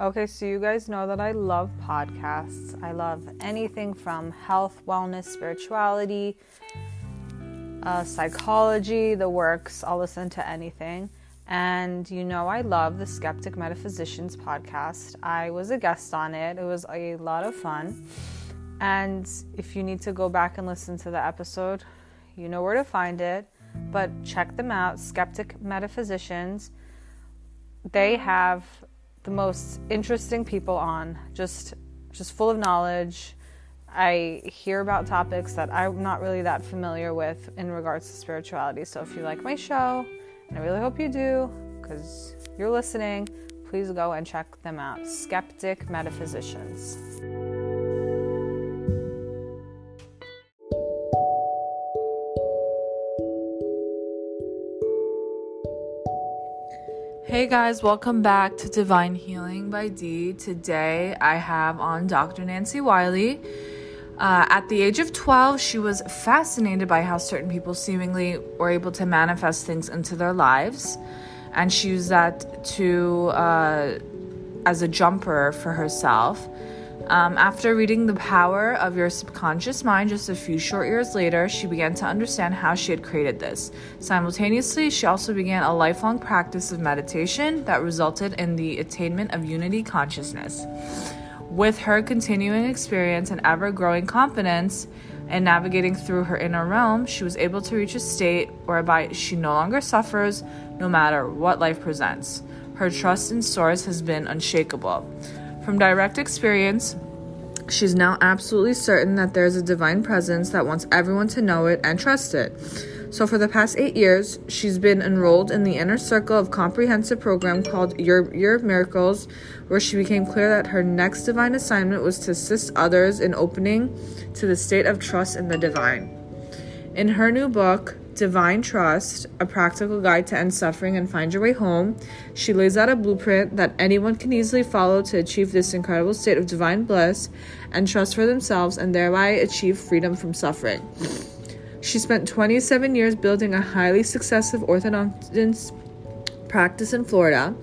Okay, so you guys know that I love podcasts. I love anything from health, wellness, spirituality, uh, psychology, the works. I'll listen to anything. And you know, I love the Skeptic Metaphysicians podcast. I was a guest on it, it was a lot of fun. And if you need to go back and listen to the episode, you know where to find it. But check them out, Skeptic Metaphysicians. They have the most interesting people on, just just full of knowledge. I hear about topics that I'm not really that familiar with in regards to spirituality. So if you like my show, and I really hope you do, because you're listening, please go and check them out. Skeptic Metaphysicians. Hey guys, welcome back to Divine Healing by D. Today I have on Dr. Nancy Wiley. Uh, at the age of 12, she was fascinated by how certain people seemingly were able to manifest things into their lives, and she used that to uh, as a jumper for herself. Um, after reading The Power of Your Subconscious Mind just a few short years later, she began to understand how she had created this. Simultaneously, she also began a lifelong practice of meditation that resulted in the attainment of unity consciousness. With her continuing experience and ever growing confidence in navigating through her inner realm, she was able to reach a state whereby she no longer suffers no matter what life presents. Her trust in Source has been unshakable. From direct experience, she's now absolutely certain that there's a divine presence that wants everyone to know it and trust it. So, for the past eight years, she's been enrolled in the inner circle of comprehensive program called Your, Your Miracles, where she became clear that her next divine assignment was to assist others in opening to the state of trust in the divine. In her new book, Divine Trust, a practical guide to end suffering and find your way home, she lays out a blueprint that anyone can easily follow to achieve this incredible state of divine bliss and trust for themselves and thereby achieve freedom from suffering. She spent 27 years building a highly successful orthodontist practice in Florida,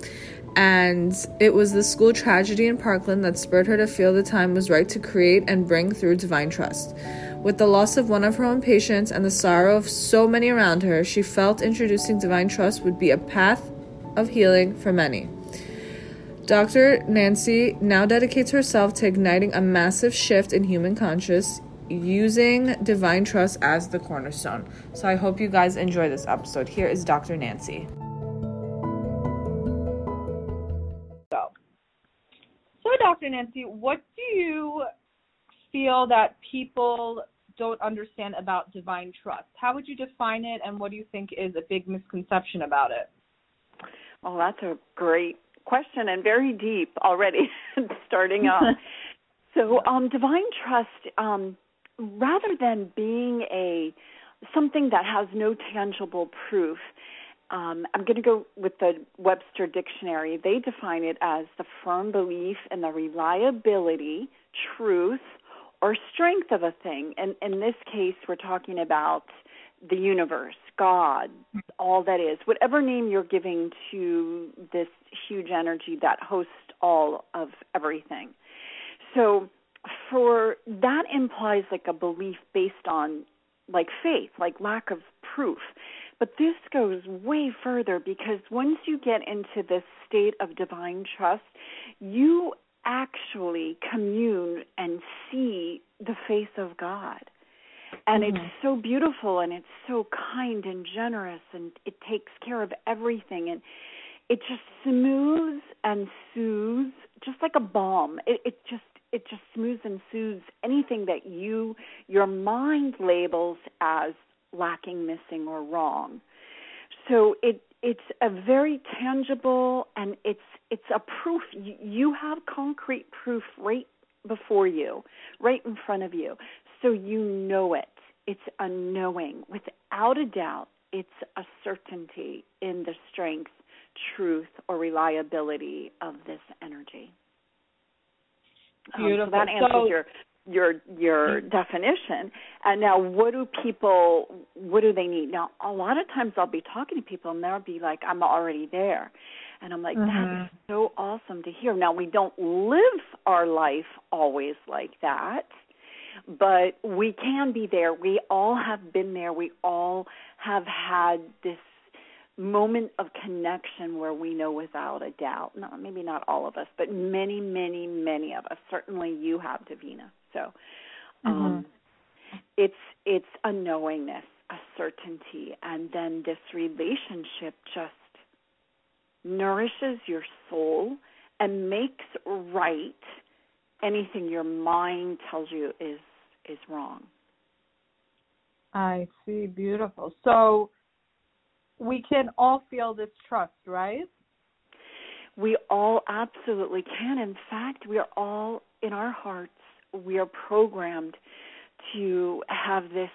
and it was the school tragedy in Parkland that spurred her to feel the time was right to create and bring through divine trust. With the loss of one of her own patients and the sorrow of so many around her, she felt introducing divine trust would be a path of healing for many. Dr. Nancy now dedicates herself to igniting a massive shift in human conscious using divine trust as the cornerstone. So I hope you guys enjoy this episode. Here is Dr. Nancy. So, so Dr. Nancy, what do you feel that people don't understand about divine trust? How would you define it, and what do you think is a big misconception about it? Well, that's a great question and very deep already starting off. so, um, divine trust, um, rather than being a something that has no tangible proof, um, I'm going to go with the Webster Dictionary. They define it as the firm belief in the reliability, truth, or strength of a thing. And in this case, we're talking about the universe, God, all that is, whatever name you're giving to this huge energy that hosts all of everything. So, for that implies like a belief based on like faith, like lack of proof. But this goes way further because once you get into this state of divine trust, you actually commune and see the face of God. And mm-hmm. it's so beautiful and it's so kind and generous and it takes care of everything and it just smooths and soothes just like a balm. It it just it just smooths and soothes anything that you your mind labels as lacking, missing or wrong. So it it's a very tangible and it's it's a proof you have concrete proof right before you right in front of you. So you know it. It's a knowing. Without a doubt it's a certainty in the strength truth or reliability of this energy. Beautiful. Um, so that answers so, your your your mm-hmm. definition. And now what do people what do they need? Now a lot of times i'll be talking to people and they'll be like i'm already there And I'm like, Mhm. that is so awesome to hear. Now, we don't live our life always like that, but we can be there. We all have been there. We all have had this moment of connection where we know without a doubt, no, maybe not all of us, but many, many, many of us. Certainly you have, Davina. So um, it's it's a knowingness, a certainty, and then this relationship just nourishes your soul and makes right anything your mind tells you is is wrong. I see. Beautiful. So we can all feel this trust, right? We all absolutely can. In fact, we are all in our hearts, we are programmed to have this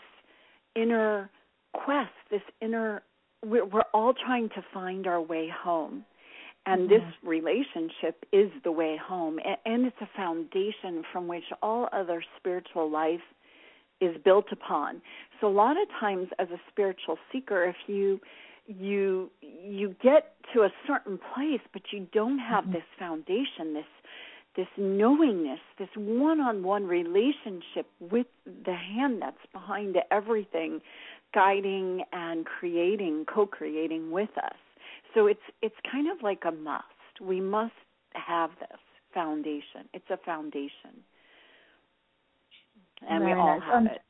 inner quest, this inner, we're, we're all trying to find our way home. And Mm-hmm. this relationship is the way home, and, and it's a foundation from which all other spiritual life is built upon. So a lot of times as a spiritual seeker if you you you get to a certain place but you don't have this foundation this this knowingness this one-on-one relationship with the hand that's behind everything guiding and creating co-creating with us so it's it's kind of like a must we must have this foundation it's a foundation and Very we all nice. have Um, it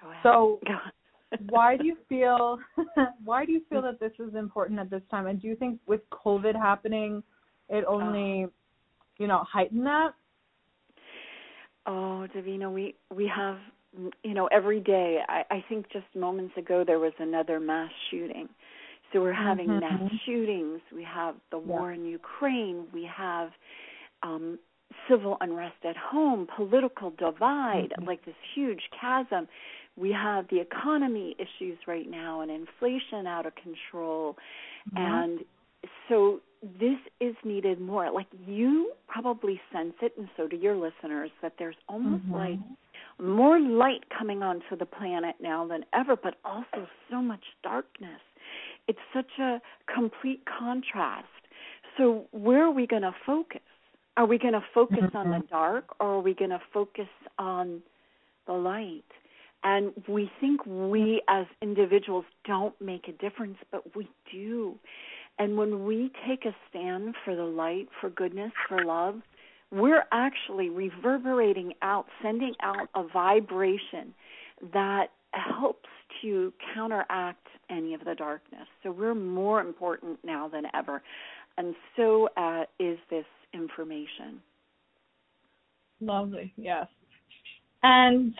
Go ahead. So Go ahead. why do you feel why do you feel that this is important at this time? And do you think with COVID happening, it only you know heightened that? Oh, Davina, we we have you know every day. I, I think just moments ago there was another mass shooting. So we're having Mhm. mass shootings. We have the Yeah. war in Ukraine. We have um civil unrest at home, political divide, Mhm. like this huge chasm. We have the economy issues right now and inflation out of control. And so this is needed more. Like you probably sense it, and so do your listeners, that there's almost Mhm. like more light coming onto the planet now than ever, but also so much darkness. It's such a complete contrast. So, where are we going to focus? Are we going to focus on the mm-hmm. dark or are we going to focus on the light? And we think we as individuals don't make a difference, but we do. And when we take a stand for the light, for goodness, for love, we're actually reverberating out, sending out a vibration that helps to counteract any of the darkness. So we're more important now than ever. And so uh, is this information. Lovely, yes. And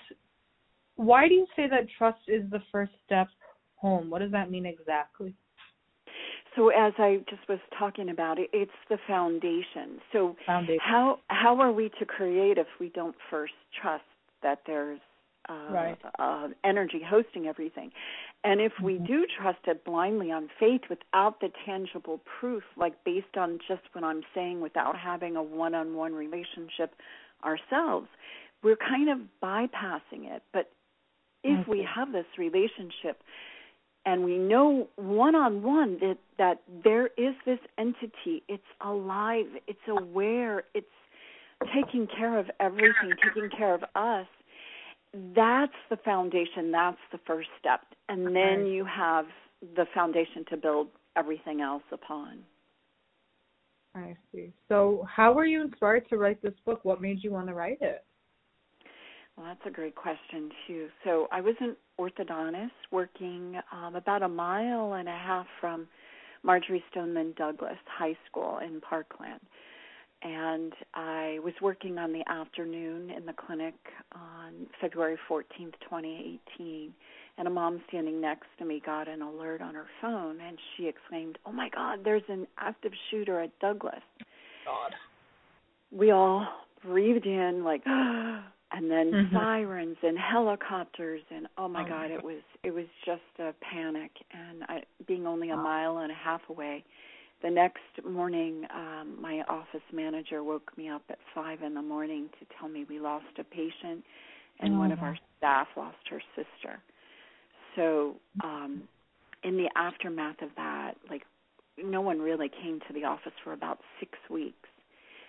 why do you say that trust is the first step home? What does that mean exactly? So as I just was talking about it, it's the foundation. So Foundation. how how are we to create if we don't first trust that there's uh, Right. uh, energy hosting everything? And if we Mhm. do trust it blindly on faith without the tangible proof, like based on just what I'm saying, without having a one-on-one relationship ourselves, we're kind of bypassing it. But if we have this relationship and we know one on one that that there is this entity. It's alive. It's aware. It's taking care of everything taking care of us. That's the foundation. That's the first step. And then you have the foundation to build everything else upon. I see. So, how were you inspired to write this book? What made you want to write it? Well, that's a great question too. So I was an orthodontist working um, about a mile and a half from Marjory Stoneman Douglas High School in Parkland, and I was working on the afternoon in the clinic on February 14th, 2018. And a mom standing next to me got an alert on her phone, and she exclaimed, "Oh my God! There's an active shooter at Douglas." God. we all breathed in like and then Mhm. sirens and helicopters and oh my Oh god it was it was just a panic and I being only a Wow. mile and a half away the next morning um my office manager woke me up at 5 in the morning to tell me we lost a patient and Oh, one of our staff lost her sister so um in the aftermath of that like no one really came to the office for about six weeks.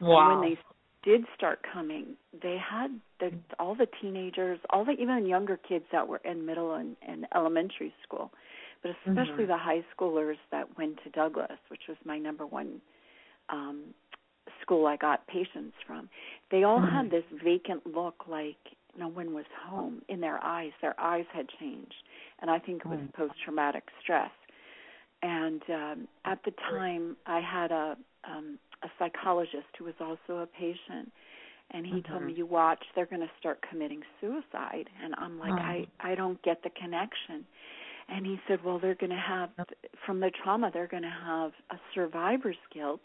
Wow. And when they did start coming, they had the all the teenagers, all the even younger kids that were in middle and, and elementary school, but especially Mhm. the high schoolers that went to Douglas, which was my number one um school I got patients from. They all Mhm. had this vacant look like no one was home in their eyes. Their eyes had changed. And I think it was Mm. post traumatic stress. And um at the time I had a um a psychologist who was also a patient and he told me Mhm. you watch they're going to start committing suicide and I'm like Oh. I I don't get the connection. And he said, "Well, they're going to have from the trauma they're going to have a survivor's guilt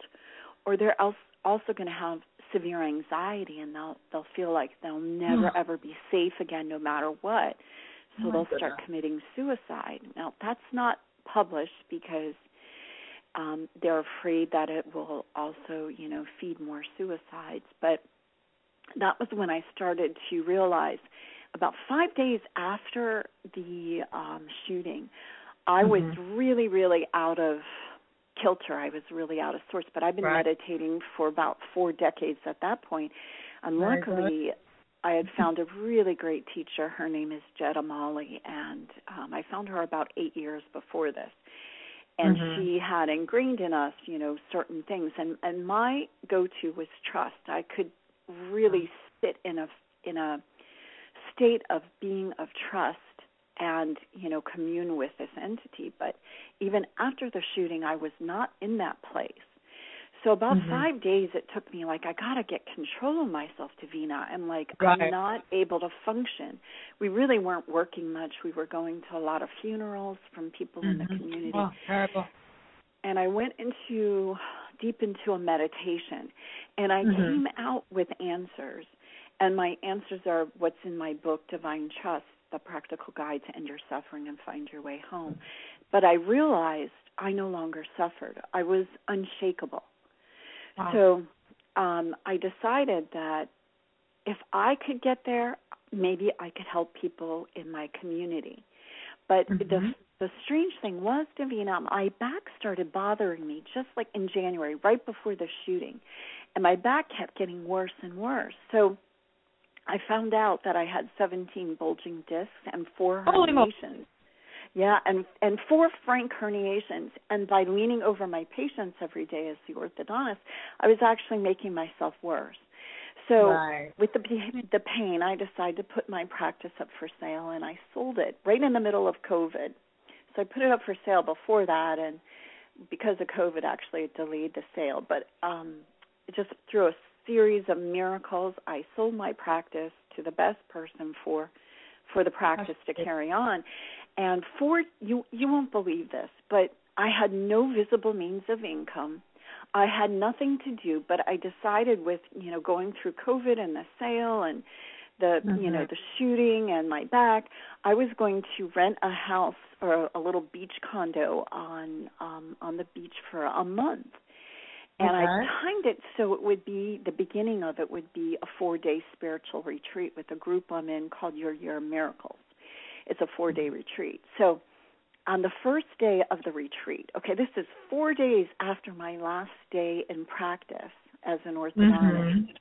or they're also going to have severe anxiety and they'll they'll feel like they'll never Hmm. ever be safe again no matter what so Oh they'll start committing suicide now that's not published because um they're afraid that it will also you know feed more suicides but that was when i started to realize about 5 days after the um shooting i was Mhm. really really out of kilter. I was really out of sorts, but I've been Right. meditating for about four decades at that point. And Very good. luckily, I had found a really great teacher. Her name is Jeddah Mali, and um, I found her about eight years before this. And Mhm. she had ingrained in us, you know, certain things. And and my go-to was trust. I could really sit in a in a state of being of trust and you know commune with this entity but even after the shooting i was not in that place so about Mhm. five days it took me like i got to get control of myself davina and like Right. i'm not able to function we really weren't working much we were going to a lot of funerals from people in the Mhm. community Oh, terrible. and I went into deep into a meditation and I Mhm. came out with answers. And my answers are what's in my book Divine Trust, the practical guide to end your suffering and find your way home. But I realized I no longer suffered. I was unshakable. Wow. So um I decided that if I could get there, maybe I could help people in my community. But the Mhm. the strange thing was, Davina, my back started bothering me just like in January, right before the shooting. And my back kept getting worse and worse. So I found out that I had 17 bulging discs and four herniations. Yeah, and and four frank herniations. And by leaning over my patients every day as the orthodontist, I was actually making myself worse. So right. with the the pain, I decided to put my practice up for sale, and I sold it right in the middle of COVID. So I put it up for sale before that, and because of COVID, actually it delayed the sale. But um, just through a series of miracles, I sold my practice to the best person for for the practice to carry on. And for you, you won't believe this, but I had no visible means of income. I had nothing to do, but I decided with you know going through COVID and the sale and the you know Mhm. the shooting and my back, I was going to rent a house or a little beach condo on um on the beach for a month. And I timed it so it would be the beginning of it would be a 4-day spiritual retreat with a group I'm in called Your Year of Miracles. It's a 4-day retreat. So on the first day of the retreat, okay, this is 4 days after my last day in practice as an orthodontist. Mhm.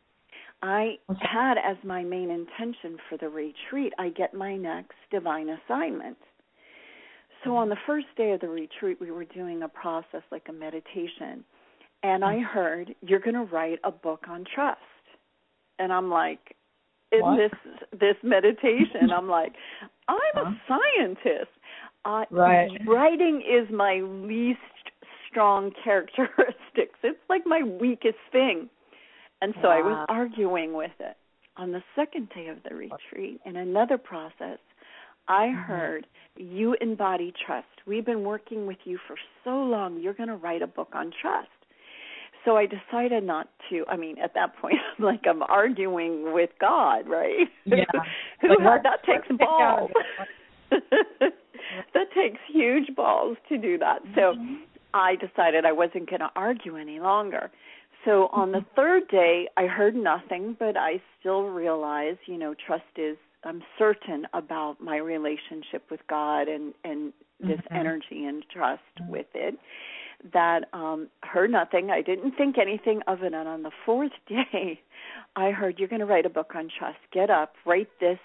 I had as my main intention for the retreat, I get my next divine assignment. So on the first day of the retreat, we were doing a process like a meditation, and I heard you're going to write a book on trust, and I'm like, in What? this this meditation, I'm like, I'm Huh? a scientist. Uh, Right. Writing is my least strong characteristics. It's like my weakest thing. And so I was arguing with it. On the second day of the retreat, in another process, I Mhm. heard, You embody trust. We've been working with you for so long, you're going to write a book on trust. So I decided not to. I mean, at that point, I'm like, I'm arguing with God, right? Yeah. Who had, that takes what take out balls. that takes huge balls to do that. So Mm-hmm. I decided I wasn't going to argue any longer. So on the third day, I heard nothing, but I still realized, you know, trust is. I'm certain about my relationship with God and and this Mhm. energy and trust with it. That um heard nothing. I didn't think anything of it and on the fourth day I heard you're going to write a book on trust. Get up, write this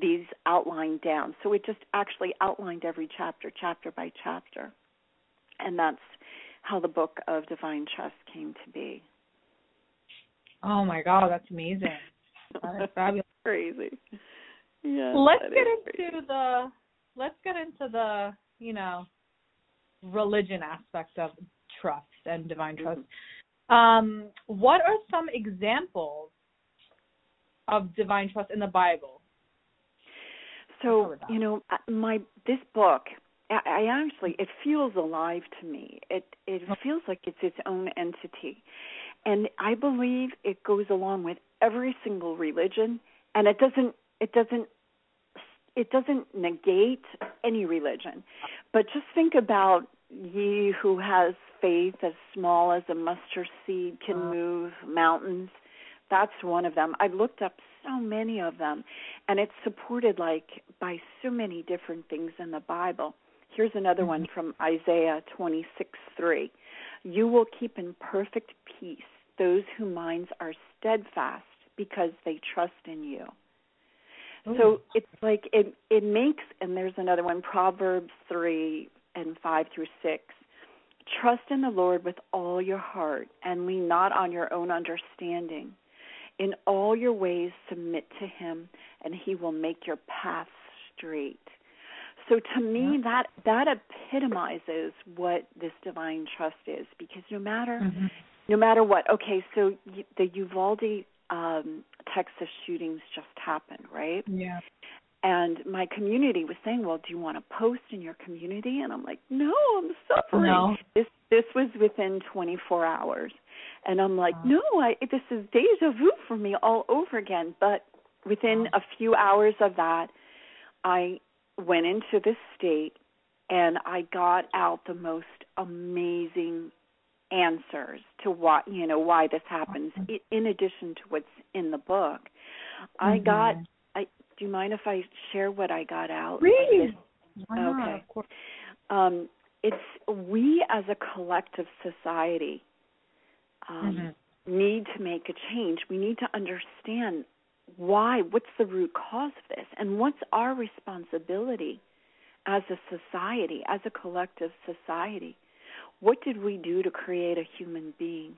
these outlined down. So it just actually outlined every chapter, chapter by chapter. And that's how the book of divine trust came to be. Oh my god, that's amazing. That is fabulous. crazy. Yeah. Let's get into crazy. the let's get into the, you know, religion aspect of trust and divine trust. Um, what are some examples of divine trust in the Bible? So, you know, my this book I actually it feels alive to me. It it feels like it's its own entity. And I believe it goes along with every single religion and it doesn't it doesn't it doesn't negate any religion. But just think about ye who has faith as small as a mustard seed can uh-huh. move mountains. That's one of them. I looked up so many of them and it's supported like by so many different things in the Bible. Here's another mm-hmm. one from Isaiah 26:3. You will keep in perfect peace those whose minds are steadfast because they trust in you. Ooh. So it's like it it makes and there's another one Proverbs 3 and 5 through 6. Trust in the Lord with all your heart and lean not on your own understanding. In all your ways submit to him and he will make your path straight. So to me, that that epitomizes what this divine trust is, because no matter mm-hmm. no matter what. Okay, so the Uvalde, um, Texas shootings just happened, right? Yeah. And my community was saying, "Well, do you want to post in your community?" And I'm like, "No, I'm suffering." No. This this was within 24 hours, and I'm like, "No, I this is deja vu for me all over again." But within a few hours of that, I went into this state and I got out the most amazing answers to why you know why this happens in addition to what's in the book mm-hmm. i got i do you mind if i share what i got out Please. okay um it's we as a collective society um mm-hmm. need to make a change we need to understand why, what's the root cause of this, and what's our responsibility as a society, as a collective society? What did we do to create a human being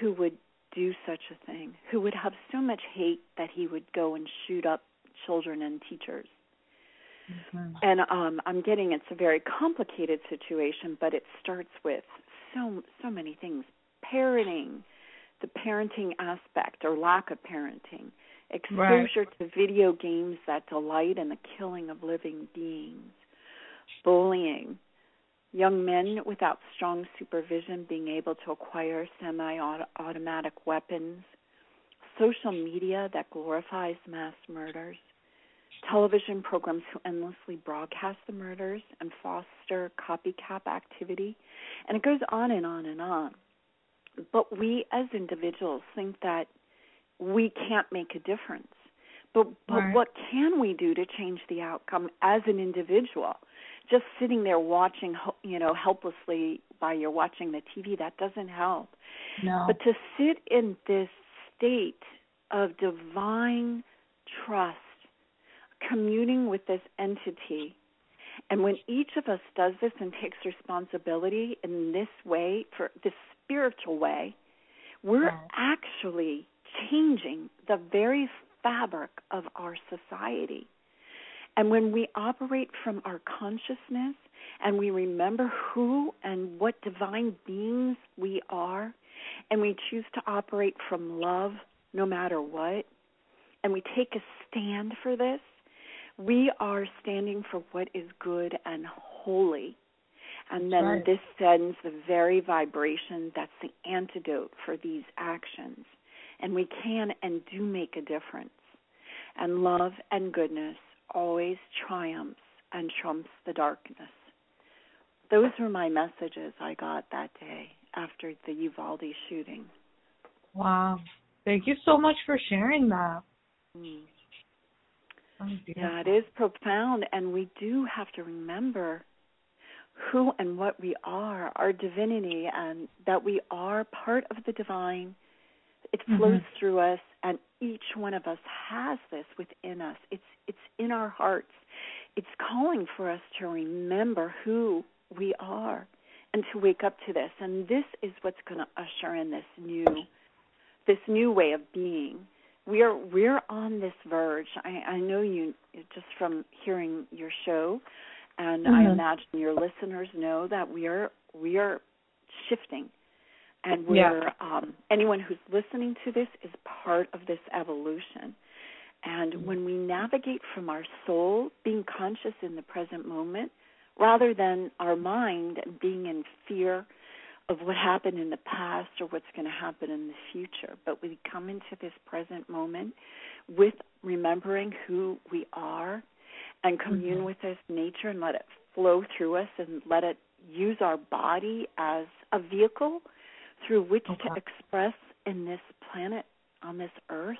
who would do such a thing, who would have so much hate that he would go and shoot up children and teachers? Mm-hmm. And um, I'm getting it's a very complicated situation, but it starts with so so many things: parenting, the parenting aspect or lack of parenting, exposure right. to video games that delight in the killing of living beings, bullying, young men without strong supervision being able to acquire semi automatic weapons, social media that glorifies mass murders, television programs who endlessly broadcast the murders and foster copycat activity, and it goes on and on and on. But we as individuals think that we can't make a difference. But but right. what can we do to change the outcome as an individual? Just sitting there watching, you know, helplessly while you're watching the TV, that doesn't help. No. But to sit in this state of divine trust, communing with this entity, and when each of us does this and takes responsibility in this way, for this spiritual way, we're right. actually changing the very fabric of our society. And when we operate from our consciousness and we remember who and what divine beings we are, and we choose to operate from love no matter what, and we take a stand for this, we are standing for what is good and holy. And then right. this sends the very vibration that's the antidote for these actions and we can and do make a difference. And love and goodness always triumphs and trumps the darkness. Those were my messages I got that day after the Uvalde shooting. Wow. Thank you so much for sharing that. Mm. Yeah, it is profound, and we do have to remember who and what we are, our divinity, and that we are part of the divine. It flows mm-hmm. through us, and each one of us has this within us. It's it's in our hearts. It's calling for us to remember who we are and to wake up to this. And this is what's going to usher in this new this new way of being. We are we're on this verge. I, I know you just from hearing your show, and mm-hmm. I imagine your listeners know that we are we are shifting, and we're yeah. um, anyone who's listening to this is part of this evolution. And mm-hmm. when we navigate from our soul, being conscious in the present moment, rather than our mind being in fear of what happened in the past or what's going to happen in the future. But we come into this present moment with remembering who we are and commune mm-hmm. with this nature and let it flow through us and let it use our body as a vehicle through which okay. to express in this planet on this earth.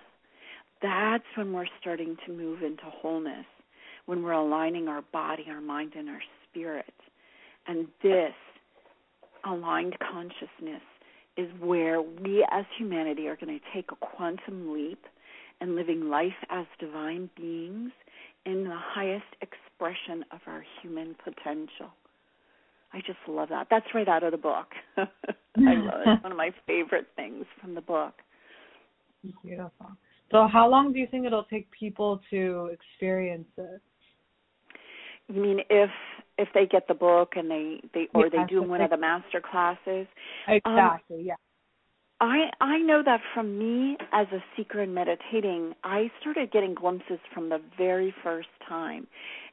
That's when we're starting to move into wholeness, when we're aligning our body, our mind, and our spirit. And this aligned consciousness is where we as humanity are going to take a quantum leap and living life as divine beings in the highest expression of our human potential. I just love that. That's right out of the book. I love it. It's one of my favorite things from the book. Beautiful. So, how long do you think it'll take people to experience this? You mean if if they get the book and they they or they do one of the master classes? Exactly. Um, yeah. I I know that from me as a seeker in meditating, I started getting glimpses from the very first time.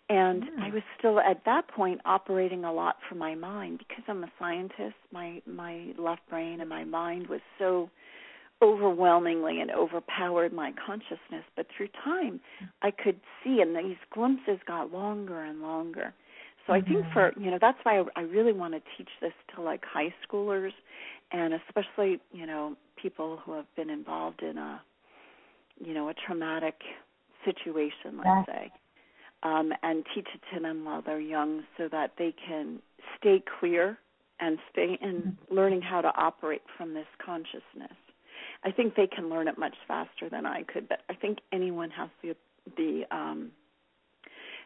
And mm. I was still at that point operating a lot from my mind because I'm a scientist. My my left brain and my mind was so overwhelmingly and overpowered my consciousness. But through time, I could see, and these glimpses got longer and longer. So mm-hmm. I think for you know that's why I really want to teach this to like high schoolers, and especially you know people who have been involved in a you know a traumatic situation, let's yeah. say, um, and teach it to them while they're young so that they can stay clear and stay in mm-hmm. learning how to operate from this consciousness. I think they can learn it much faster than I could, but I think anyone has the the um,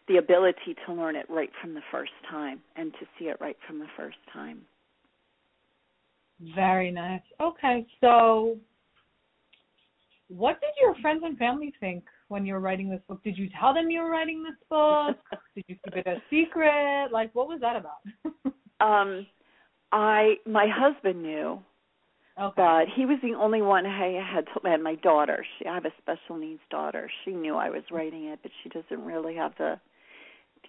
the ability to learn it right from the first time and to see it right from the first time. Very nice. Okay, so what did your friends and family think when you were writing this book? Did you tell them you were writing this book? did you keep it a secret? Like, what was that about? um, I my husband knew Okay. But he was the only one I had to and my daughter. She I have a special needs daughter. She knew I was writing it, but she doesn't really have the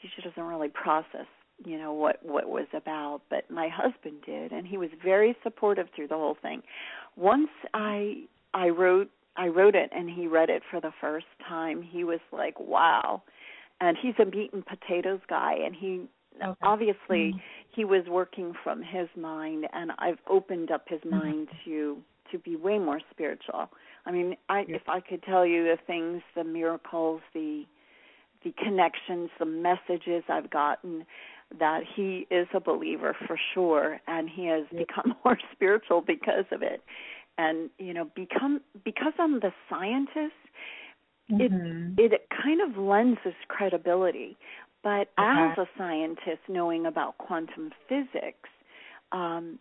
she doesn't really process, you know, what what was about. But my husband did and he was very supportive through the whole thing. Once I I wrote I wrote it and he read it for the first time, he was like, Wow and he's a meat and potatoes guy and he Okay. Obviously, mm-hmm. he was working from his mind, and I've opened up his mm-hmm. mind to to be way more spiritual. I mean, I yeah. if I could tell you the things, the miracles, the the connections, the messages I've gotten, that he is a believer for sure, and he has become more spiritual because of it. And you know, become because I'm the scientist. Mm-hmm. It it kind of lends this credibility. But okay. as a scientist, knowing about quantum physics, um,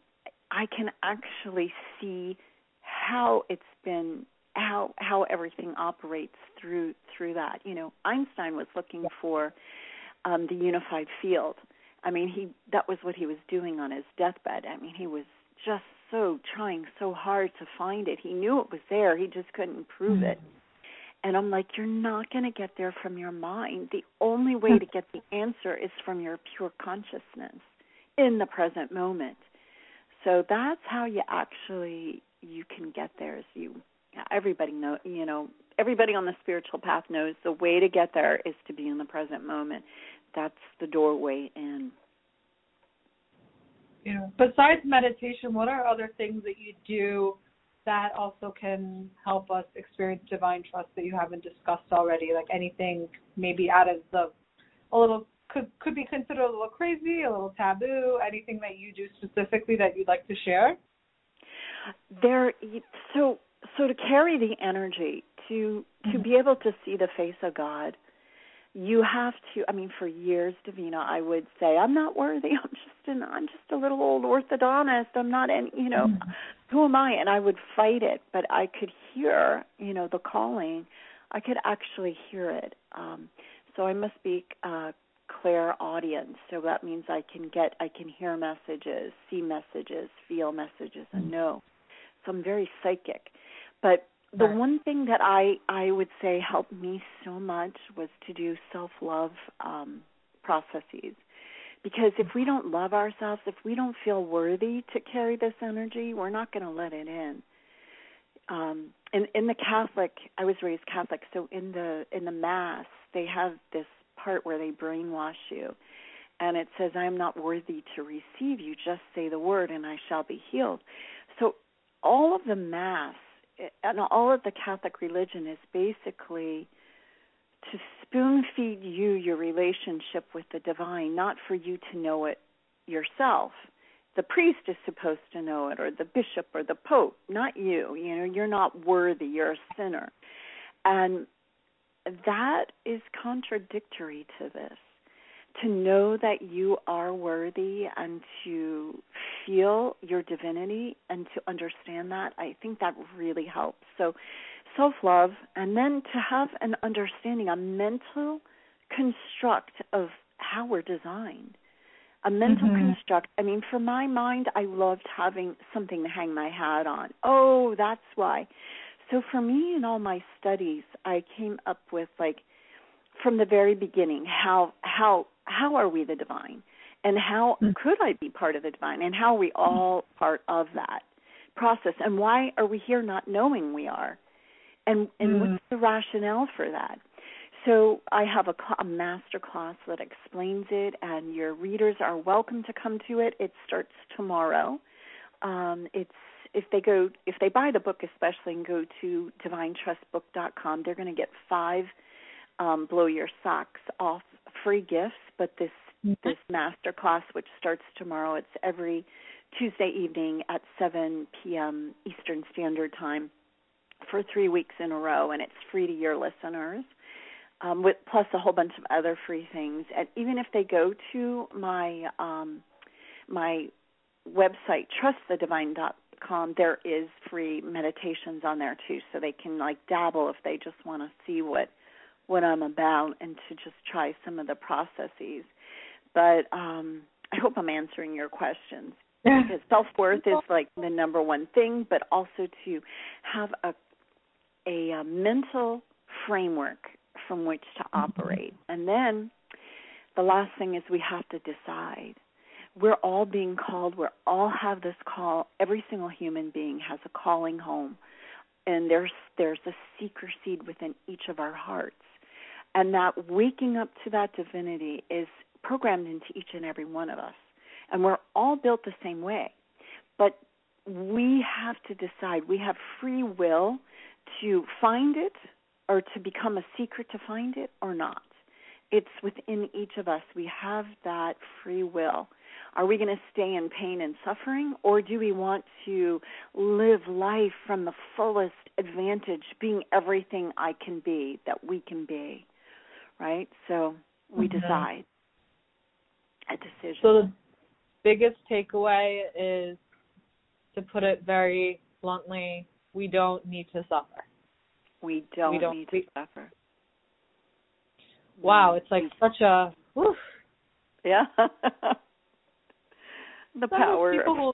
I can actually see how it's been how how everything operates through through that. You know, Einstein was looking for um, the unified field. I mean, he that was what he was doing on his deathbed. I mean, he was just so trying so hard to find it. He knew it was there. He just couldn't prove mm-hmm. it. And I'm like, you're not going to get there from your mind. The only way to get the answer is from your pure consciousness in the present moment. So that's how you actually you can get there. Is you everybody know you know everybody on the spiritual path knows the way to get there is to be in the present moment. That's the doorway in. Yeah. Besides meditation, what are other things that you do that also can help us experience divine trust that you haven't discussed already? Like anything maybe out of the a little could could be considered a little crazy, a little taboo? Anything that you do specifically that you'd like to share? There, so so to carry the energy, to to mm-hmm. be able to see the face of God, you have to. I mean, for years, Davina, I would say, I'm not worthy. I'm just an I'm just a little old orthodontist. I'm not any. You know, mm-hmm. who am I? And I would fight it, but I could hear, you know, the calling. I could actually hear it. Um, so I must be uh, clairaudience. So that means I can get, I can hear messages, see messages, feel messages, and know. So I'm very psychic. But the one thing that I I would say helped me so much was to do self love um, processes. Because if we don't love ourselves, if we don't feel worthy to carry this energy, we're not going to let it in. Um, in in the Catholic, I was raised Catholic, so in the in the Mass, they have this part where they brainwash you and it says i am not worthy to receive you just say the word and i shall be healed so all of the mass and all of the catholic religion is basically to spoon feed you your relationship with the divine not for you to know it yourself. The priest is supposed to know it or the bishop or the pope not you. You know you're not worthy you're a sinner. And that is contradictory to this. To know that you are worthy and to feel your divinity and to understand that, I think that really helps. So, self love, and then to have an understanding, a mental construct of how we're designed. A mental mm-hmm. construct. I mean, for my mind, I loved having something to hang my hat on. Oh, that's why. So for me in all my studies, I came up with like from the very beginning how how how are we the divine and how mm-hmm. could I be part of the divine and how are we all part of that process and why are we here not knowing we are and and mm-hmm. what's the rationale for that so I have a, a master class that explains it, and your readers are welcome to come to it. It starts tomorrow. Um, it's if they go if they buy the book especially and go to divinetrustbook.com they're going to get five um, blow your socks off free gifts but this mm-hmm. this master class which starts tomorrow it's every tuesday evening at 7 p.m eastern standard time for three weeks in a row and it's free to your listeners um, with plus a whole bunch of other free things and even if they go to my um, my website trustthedivine.com com there is free meditations on there too so they can like dabble if they just want to see what what I'm about and to just try some of the processes. But um I hope I'm answering your questions. Because self-worth is like the number one thing but also to have a a, a mental framework from which to mm-hmm. operate. And then the last thing is we have to decide. We're all being called. We all have this call. Every single human being has a calling home, and there's there's a seeker seed within each of our hearts, and that waking up to that divinity is programmed into each and every one of us, and we're all built the same way, but we have to decide. We have free will to find it or to become a seeker to find it or not. It's within each of us. We have that free will. Are we going to stay in pain and suffering, or do we want to live life from the fullest advantage, being everything I can be, that we can be? Right? So we mm-hmm. decide a decision. So the biggest takeaway is to put it very bluntly, we don't need to suffer. We don't, we don't need to suffer. Wow, it's like such a whew. Yeah. the power. There's people, who,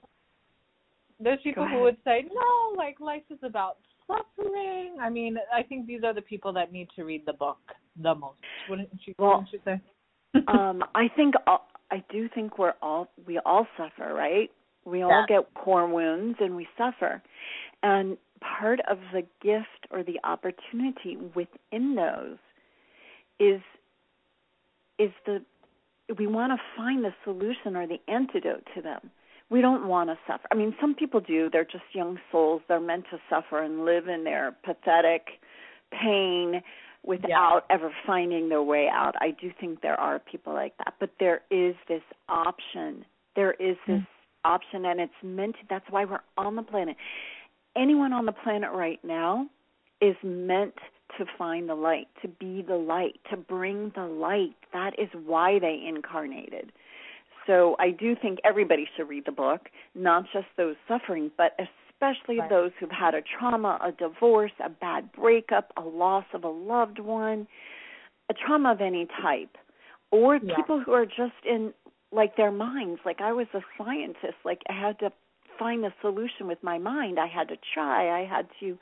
there's people who would say, no, like life is about suffering. I mean, I think these are the people that need to read the book the most. Wouldn't you? Well, wouldn't you say? um, I think all, I do think we're all we all suffer, right? We all yeah. get core wounds and we suffer, and part of the gift or the opportunity within those is is the we want to find the solution or the antidote to them. We don't want to suffer. I mean, some people do. They're just young souls. They're meant to suffer and live in their pathetic pain, without yeah. ever finding their way out. I do think there are people like that, but there is this option. There is this mm-hmm. option, and it's meant. To, that's why we're on the planet. Anyone on the planet right now is meant to find the light, to be the light, to bring the light. That is why they incarnated. So I do think everybody should read the book, not just those suffering, but especially right. those who've had a trauma, a divorce, a bad breakup, a loss of a loved one, a trauma of any type, or yeah. people who are just in like their minds. Like I was a scientist, like I had to find a solution with my mind. I had to try. I had to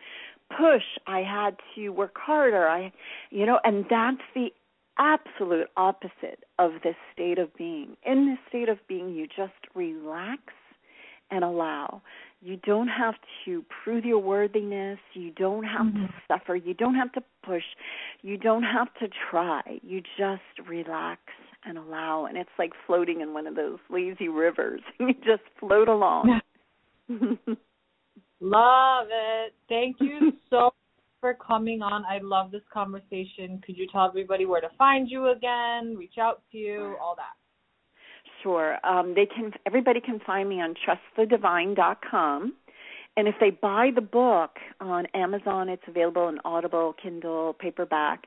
push. I had to work harder. I, you know, and that's the absolute opposite of this state of being. In this state of being, you just relax and allow. You don't have to prove your worthiness. You don't have mm-hmm. to suffer. You don't have to push. You don't have to try. You just relax and allow. And it's like floating in one of those lazy rivers. you just float along. Love it. Thank you so for coming on. I love this conversation. Could you tell everybody where to find you again, reach out to you, all that? Sure. Um, they can. Everybody can find me on trustthedivine.com. And if they buy the book on Amazon, it's available in Audible, Kindle, paperback,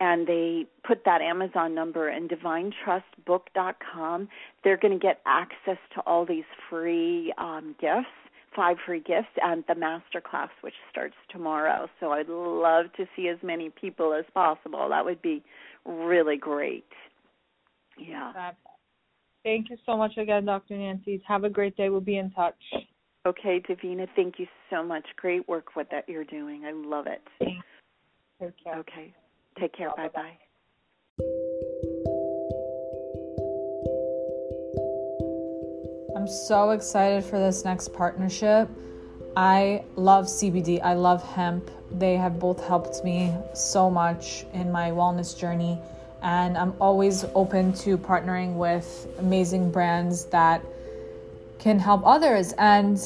and they put that Amazon number in divinetrustbook.com, they're going to get access to all these free um, gifts five free gifts and the master class which starts tomorrow. So i'd love to see as many people as possible. That would be really great. Yeah. Thank you so much again dr nancy. Have a great day. We'll be in touch. Okay davina thank you so much. Great work what that you're doing. I love it. Take care. Okay. Take care. Bye bye I'm so excited for this next partnership. I love CBD, I love hemp. They have both helped me so much in my wellness journey. And I'm always open to partnering with amazing brands that can help others. And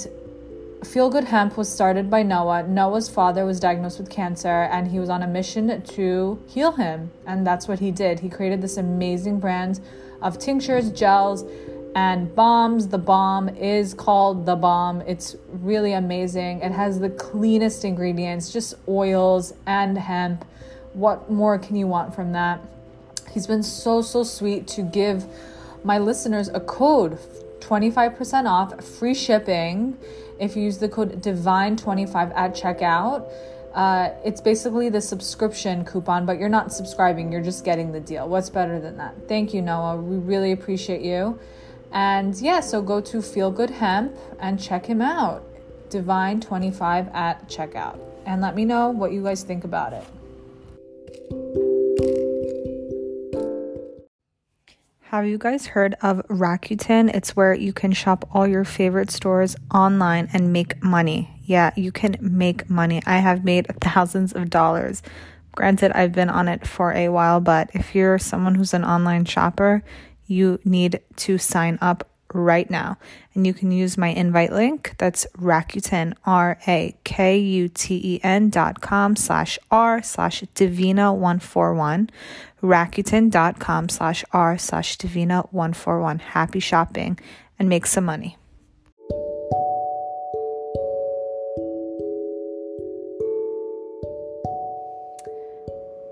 Feel Good Hemp was started by Noah. Noah's father was diagnosed with cancer and he was on a mission to heal him. And that's what he did. He created this amazing brand of tinctures, gels, and bombs. The bomb is called the bomb. It's really amazing. It has the cleanest ingredients, just oils and hemp. What more can you want from that? He's been so, so sweet to give my listeners a code 25% off, free shipping if you use the code DIVINE25 at checkout. Uh, it's basically the subscription coupon, but you're not subscribing, you're just getting the deal. What's better than that? Thank you, Noah. We really appreciate you. And yeah, so go to Feel Good Hemp and check him out. Divine25 at checkout. And let me know what you guys think about it. Have you guys heard of Rakuten? It's where you can shop all your favorite stores online and make money. Yeah, you can make money. I have made thousands of dollars. Granted, I've been on it for a while, but if you're someone who's an online shopper, you need to sign up right now. And you can use my invite link. That's Rakuten, R A K U T E N dot com slash R slash Divina 141. Rakuten dot com slash R slash Divina 141. Happy shopping and make some money.